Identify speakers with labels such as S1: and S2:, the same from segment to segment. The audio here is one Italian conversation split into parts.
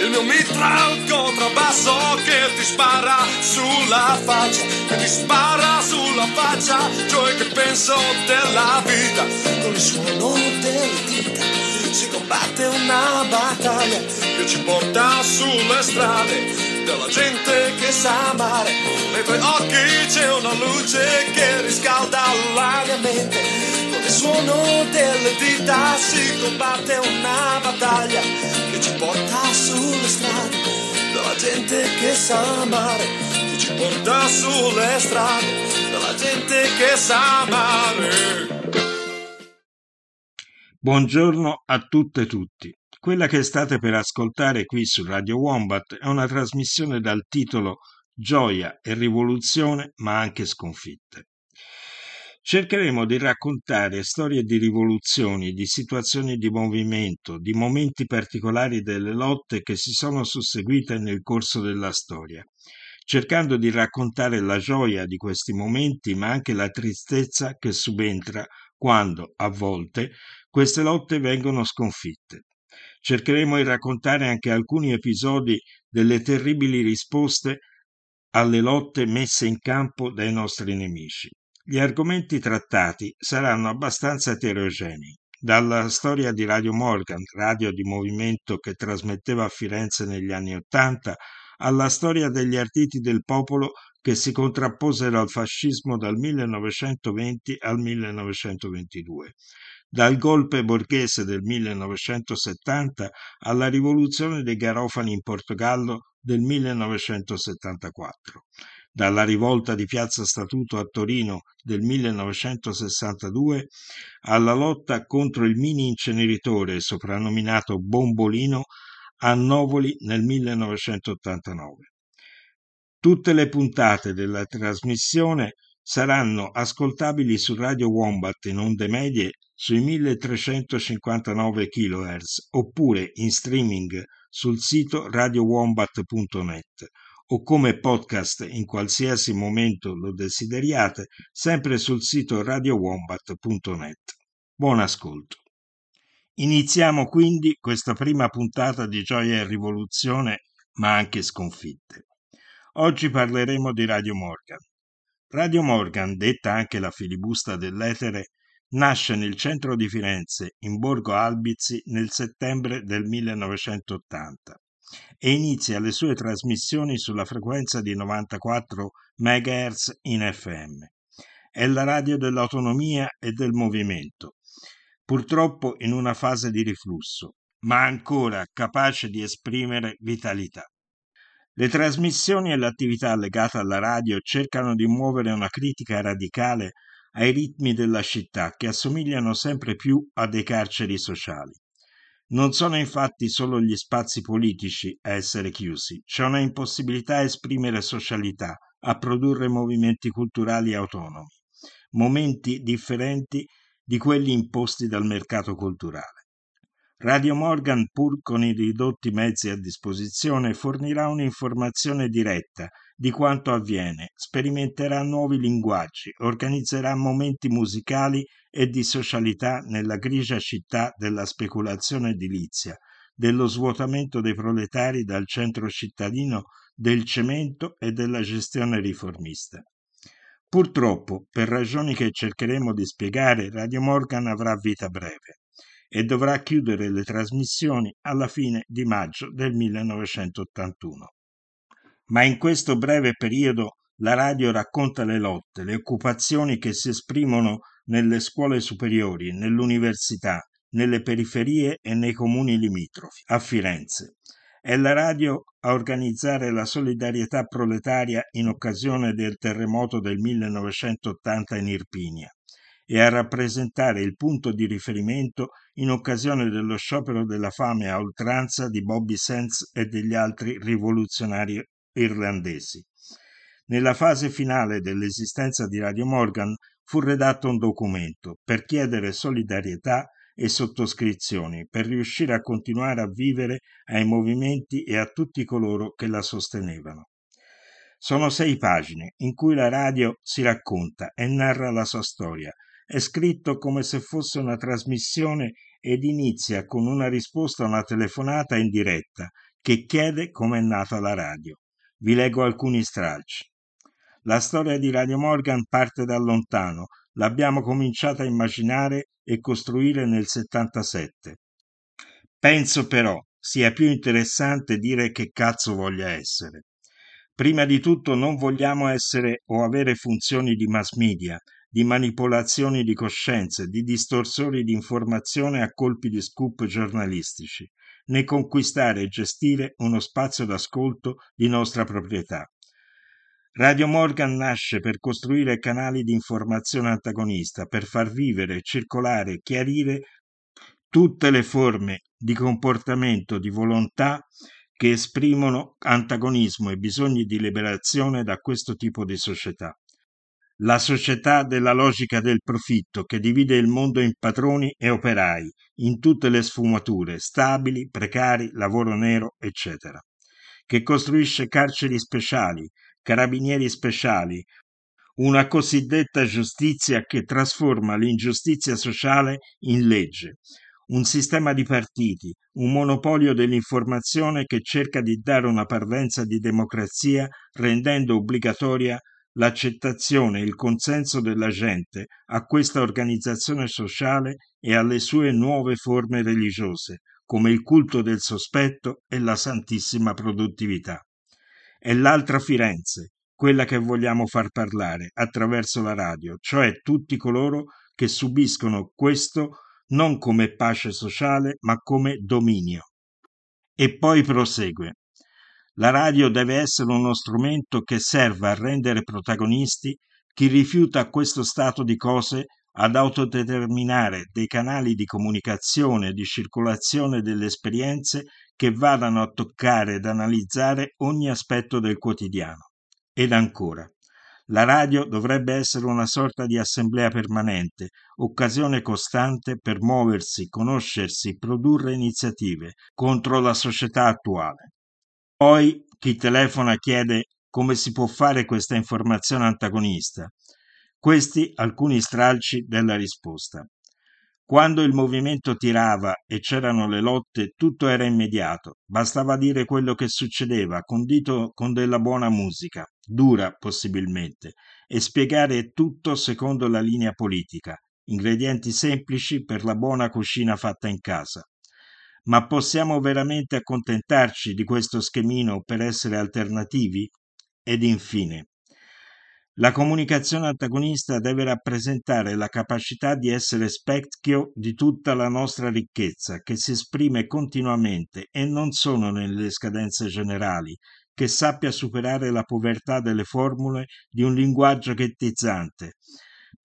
S1: Il mio mitra è un contrabbasso che ti spara sulla faccia, che ti spara sulla faccia, cioè che penso della vita. Con il suono delle dita si combatte una battaglia che ci porta sulle strade della gente che sa amare. Nei tuoi occhi c'è una luce che riscalda la mia mente il suono delle dita si combatte una battaglia che ci porta sulle strade della gente che sa amare, che ci porta sulle strade della gente che sa amare.
S2: Buongiorno a tutte e tutti. Quella che state per ascoltare qui su Radio Wombat è una trasmissione dal titolo Gioia e rivoluzione, ma anche sconfitte. Cercheremo di raccontare storie di rivoluzioni, di situazioni di movimento, di momenti particolari delle lotte che si sono susseguite nel corso della storia, cercando di raccontare la gioia di questi momenti, ma anche la tristezza che subentra quando, a volte, queste lotte vengono sconfitte. Cercheremo di raccontare anche alcuni episodi delle terribili risposte alle lotte messe in campo dai nostri nemici. Gli argomenti trattati saranno abbastanza eterogenei, dalla storia di Radio Morgan, radio di movimento che trasmetteva a Firenze negli anni Ottanta, alla storia degli arditi del popolo che si contrapposero al fascismo dal 1920 al 1922, dal golpe borghese del 1970 alla rivoluzione dei Garofani in Portogallo del 1974 dalla rivolta di Piazza Statuto a Torino del 1962 alla lotta contro il mini inceneritore soprannominato Bombolino a Novoli nel 1989. Tutte le puntate della trasmissione saranno ascoltabili su Radio Wombat in onde medie sui 1359 kHz oppure in streaming sul sito radiowombat.net o come podcast in qualsiasi momento lo desideriate, sempre sul sito radiowombat.net. Buon ascolto. Iniziamo quindi questa prima puntata di Gioia e Rivoluzione, ma anche sconfitte. Oggi parleremo di Radio Morgan. Radio Morgan, detta anche la filibusta dell'etere, nasce nel centro di Firenze, in Borgo Albizi, nel settembre del 1980 e inizia le sue trasmissioni sulla frequenza di 94 MHz in FM. È la radio dell'autonomia e del movimento, purtroppo in una fase di riflusso, ma ancora capace di esprimere vitalità. Le trasmissioni e l'attività legata alla radio cercano di muovere una critica radicale ai ritmi della città che assomigliano sempre più a dei carceri sociali. Non sono infatti solo gli spazi politici a essere chiusi, c'è una impossibilità a esprimere socialità, a produrre movimenti culturali autonomi, momenti differenti di quelli imposti dal mercato culturale. Radio Morgan, pur con i ridotti mezzi a disposizione, fornirà un'informazione diretta di quanto avviene, sperimenterà nuovi linguaggi, organizzerà momenti musicali e di socialità nella grigia città della speculazione edilizia, dello svuotamento dei proletari dal centro cittadino del cemento e della gestione riformista. Purtroppo, per ragioni che cercheremo di spiegare, Radio Morgan avrà vita breve e dovrà chiudere le trasmissioni alla fine di maggio del 1981. Ma in questo breve periodo la radio racconta le lotte, le occupazioni che si esprimono nelle scuole superiori, nell'università, nelle periferie e nei comuni limitrofi, a Firenze. È la radio a organizzare la solidarietà proletaria in occasione del terremoto del 1980 in Irpinia e a rappresentare il punto di riferimento in occasione dello sciopero della fame a oltranza di Bobby Sands e degli altri rivoluzionari irlandesi. Nella fase finale dell'esistenza di Radio Morgan fu redatto un documento per chiedere solidarietà e sottoscrizioni per riuscire a continuare a vivere ai movimenti e a tutti coloro che la sostenevano. Sono sei pagine in cui la radio si racconta e narra la sua storia. È scritto come se fosse una trasmissione ed inizia con una risposta a una telefonata in diretta che chiede come è nata la radio. Vi leggo alcuni stralci. La storia di Radio Morgan parte da lontano, l'abbiamo cominciata a immaginare e costruire nel 77. Penso però sia più interessante dire che cazzo voglia essere. Prima di tutto non vogliamo essere o avere funzioni di mass media, di manipolazioni di coscienze, di distorsori di informazione a colpi di scoop giornalistici, né conquistare e gestire uno spazio d'ascolto di nostra proprietà. Radio Morgan nasce per costruire canali di informazione antagonista, per far vivere, circolare, chiarire tutte le forme di comportamento, di volontà che esprimono antagonismo e bisogni di liberazione da questo tipo di società. La società della logica del profitto che divide il mondo in padroni e operai, in tutte le sfumature, stabili, precari, lavoro nero, eccetera, che costruisce carceri speciali, carabinieri speciali, una cosiddetta giustizia che trasforma l'ingiustizia sociale in legge, un sistema di partiti, un monopolio dell'informazione che cerca di dare una parvenza di democrazia rendendo obbligatoria l'accettazione e il consenso della gente a questa organizzazione sociale e alle sue nuove forme religiose, come il culto del sospetto e la santissima produttività. È l'altra Firenze, quella che vogliamo far parlare attraverso la radio, cioè tutti coloro che subiscono questo non come pace sociale, ma come dominio. E poi prosegue. La radio deve essere uno strumento che serva a rendere protagonisti chi rifiuta questo stato di cose ad autodeterminare dei canali di comunicazione e di circolazione delle esperienze che vadano a toccare ed analizzare ogni aspetto del quotidiano. Ed ancora, la radio dovrebbe essere una sorta di assemblea permanente, occasione costante per muoversi, conoscersi, produrre iniziative contro la società attuale. Poi chi telefona chiede come si può fare questa informazione antagonista. Questi alcuni stralci della risposta. Quando il movimento tirava e c'erano le lotte, tutto era immediato. Bastava dire quello che succedeva, condito con della buona musica, dura possibilmente, e spiegare tutto secondo la linea politica, ingredienti semplici per la buona cucina fatta in casa. Ma possiamo veramente accontentarci di questo schemino per essere alternativi? Ed infine, la comunicazione antagonista deve rappresentare la capacità di essere specchio di tutta la nostra ricchezza, che si esprime continuamente e non solo nelle scadenze generali, che sappia superare la povertà delle formule di un linguaggio ghettizzante,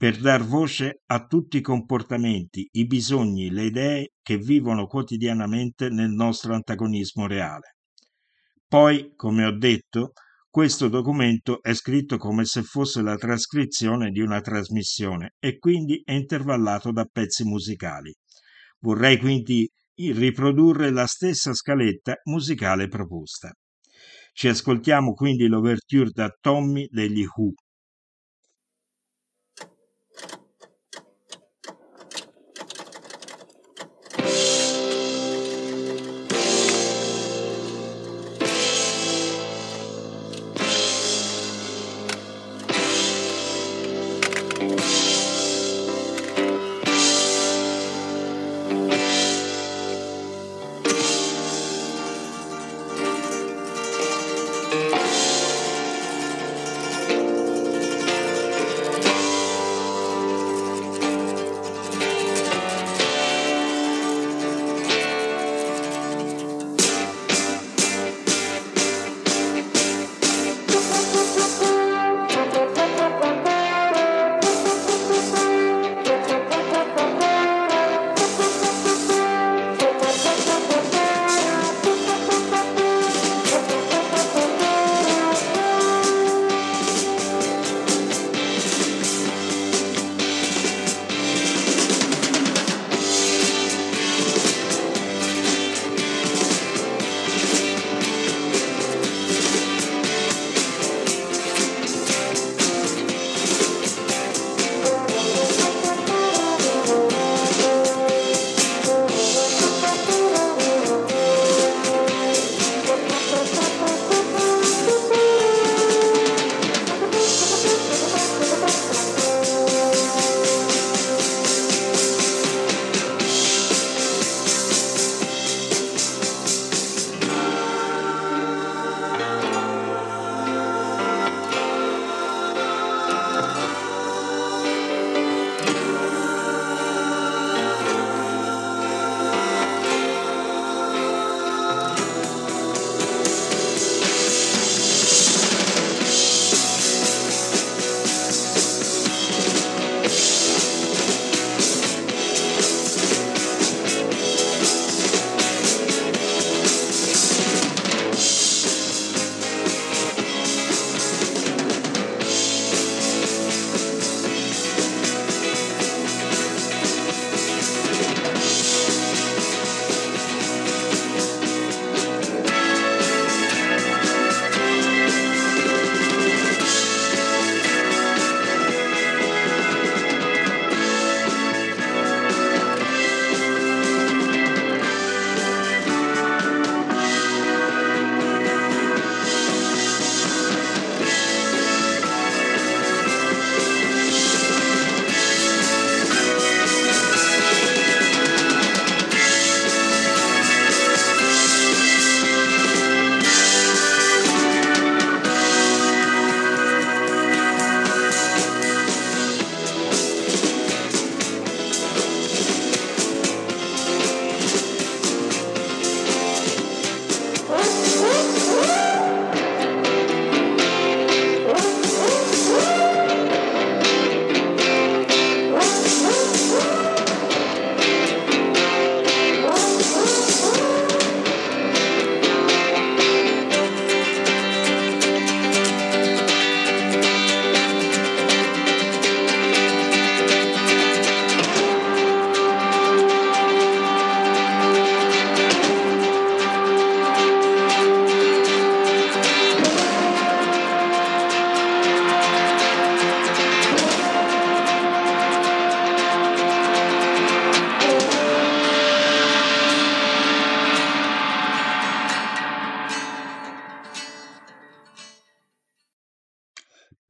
S2: per dar voce a tutti i comportamenti, i bisogni, le idee che vivono quotidianamente nel nostro antagonismo reale. Poi, come ho detto, questo documento è scritto come se fosse la trascrizione di una trasmissione e quindi è intervallato da pezzi musicali. Vorrei quindi riprodurre la stessa scaletta musicale proposta. Ci ascoltiamo quindi l'ouverture da Tommy degli Who.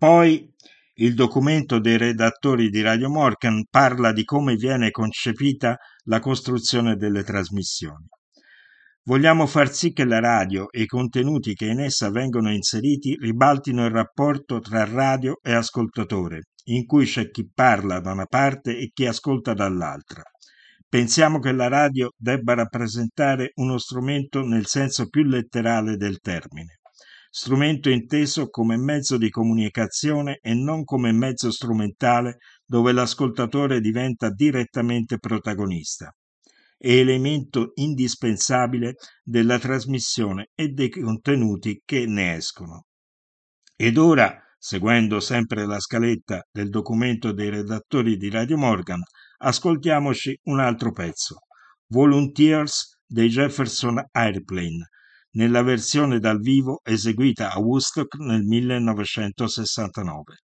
S2: Poi il documento dei redattori di Radio Morgan parla di come viene concepita la costruzione delle trasmissioni. Vogliamo far sì che la radio e i contenuti che in essa vengono inseriti ribaltino il rapporto tra radio e ascoltatore, in cui c'è chi parla da una parte e chi ascolta dall'altra. Pensiamo che la radio debba rappresentare uno strumento nel senso più letterale del termine strumento inteso come mezzo di comunicazione e non come mezzo strumentale dove l'ascoltatore diventa direttamente protagonista e elemento indispensabile della trasmissione e dei contenuti che ne escono. Ed ora, seguendo sempre la scaletta del documento dei redattori di Radio Morgan, ascoltiamoci un altro pezzo, Volunteers dei Jefferson Airplane, nella versione dal vivo eseguita a Woodstock nel 1969.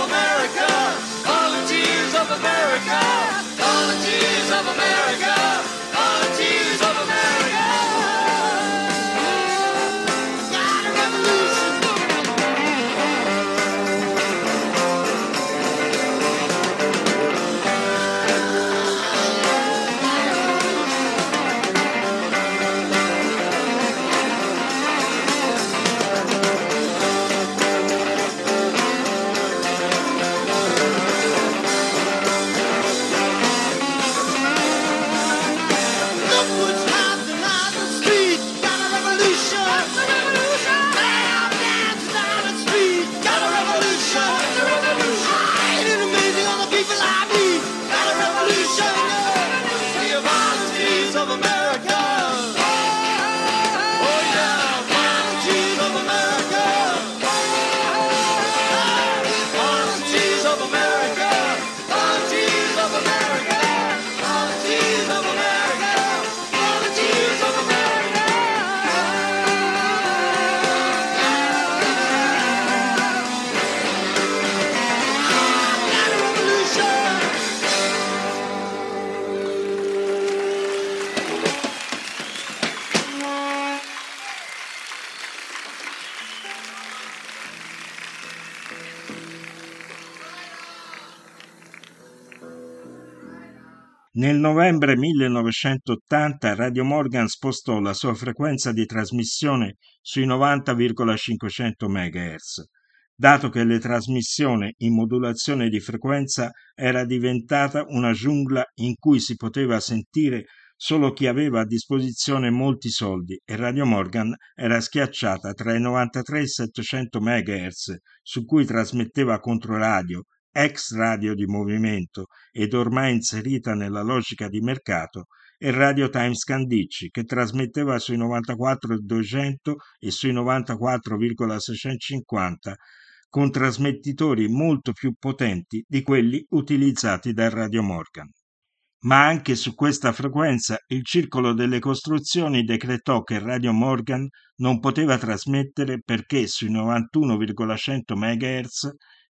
S2: America! apologies of America! Volunteers of America! Novembre 1980 Radio Morgan spostò la sua frequenza di trasmissione sui 90,500 MHz, dato che la trasmissione in modulazione di frequenza era diventata una giungla in cui si poteva sentire solo chi aveva a disposizione molti soldi e Radio Morgan era schiacciata tra i 93 e i 700 MHz su cui trasmetteva Controradio ex radio di movimento ed ormai inserita nella logica di mercato, e Radio Times Candici, che trasmetteva sui 94,200 e sui 94,650 con trasmettitori molto più potenti di quelli utilizzati da Radio Morgan. Ma anche su questa frequenza il circolo delle costruzioni decretò che Radio Morgan non poteva trasmettere perché sui 91,100 MHz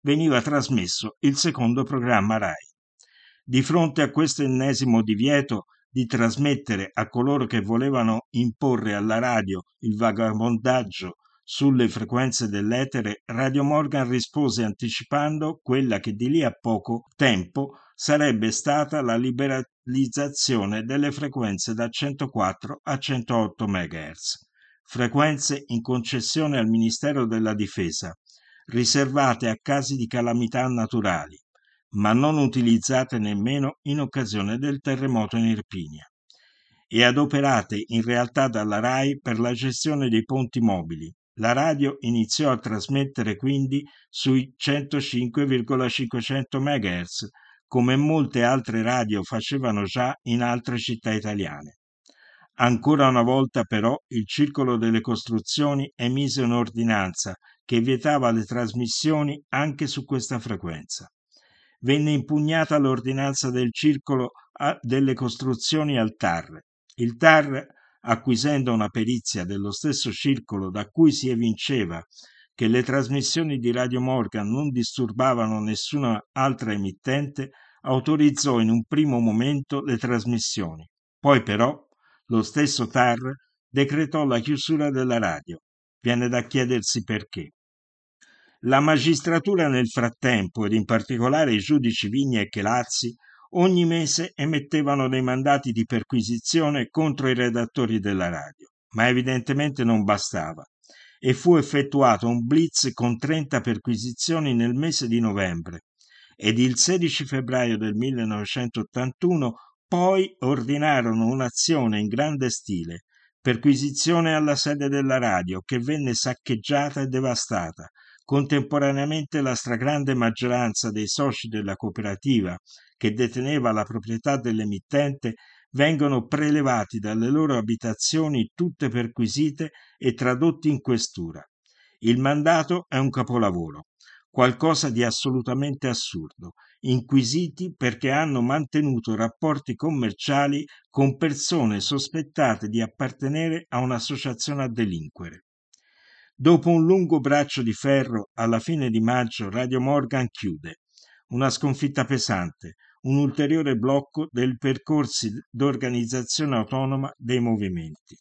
S2: veniva trasmesso il secondo programma RAI. Di fronte a questo ennesimo divieto, di trasmettere a coloro che volevano imporre alla radio il vagabondaggio sulle frequenze dell'etere, Radio Morgan rispose anticipando quella che di lì a poco tempo sarebbe stata la liberalizzazione delle frequenze da 104 a 108 MHz, frequenze in concessione al Ministero della Difesa, riservate a casi di calamità naturali, ma non utilizzate nemmeno in occasione del terremoto in Irpinia, e adoperate in realtà dalla RAI per la gestione dei ponti mobili, la radio iniziò a trasmettere quindi sui 105,500 MHz, come molte altre radio facevano già in altre città italiane. Ancora una volta però il Circolo delle Costruzioni emise un'ordinanza che vietava le trasmissioni anche su questa frequenza. Venne impugnata l'ordinanza del Circolo delle Costruzioni al TAR. Il TAR acquisendo una perizia dello stesso circolo da cui si evinceva che le trasmissioni di Radio Morgan non disturbavano nessuna altra emittente, autorizzò in un primo momento le trasmissioni. Poi però lo stesso TAR decretò la chiusura della radio. Viene da chiedersi perché. La magistratura nel frattempo, ed in particolare i giudici Vigna e Chelazzi, ogni mese emettevano dei mandati di perquisizione contro i redattori della radio, ma evidentemente non bastava e fu effettuato un blitz con 30 perquisizioni nel mese di novembre ed il 16 febbraio del 1981 poi ordinarono un'azione in grande stile, perquisizione alla sede della radio che venne saccheggiata e devastata. Contemporaneamente la stragrande maggioranza dei soci della cooperativa che deteneva la proprietà dell'emittente vengono prelevati dalle loro abitazioni tutte perquisite e tradotti in questura. Il mandato è un capolavoro, qualcosa di assolutamente assurdo, inquisiti perché hanno mantenuto rapporti commerciali con persone sospettate di appartenere a un'associazione a delinquere. Dopo un lungo braccio di ferro, alla fine di maggio Radio Morgan chiude. Una sconfitta pesante, un ulteriore blocco dei percorsi d'organizzazione autonoma dei movimenti.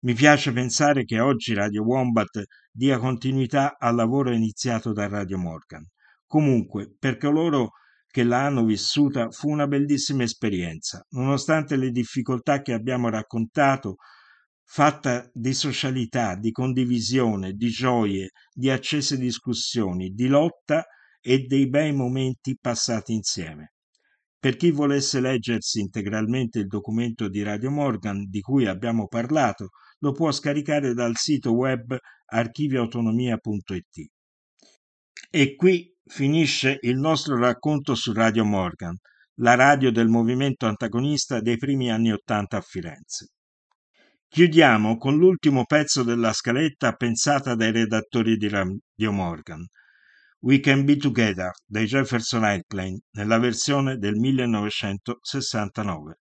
S2: Mi piace pensare che oggi Radio Wombat dia continuità al lavoro iniziato da Radio Morgan. Comunque, per coloro che l'hanno vissuta, fu una bellissima esperienza, nonostante le difficoltà che abbiamo raccontato, fatta di socialità, di condivisione, di gioie, di accese discussioni, di lotta e dei bei momenti passati insieme. Per chi volesse leggersi integralmente il documento di Radio Morgan di cui abbiamo parlato, lo può scaricare dal sito web archivioautonomia.it. E qui finisce il nostro racconto su Radio Morgan, la radio del movimento antagonista dei primi anni Ottanta a Firenze. Chiudiamo con l'ultimo pezzo della scaletta pensata dai redattori di Radio Morgan, We Can Be Together dei Jefferson Airplane nella versione del 1969.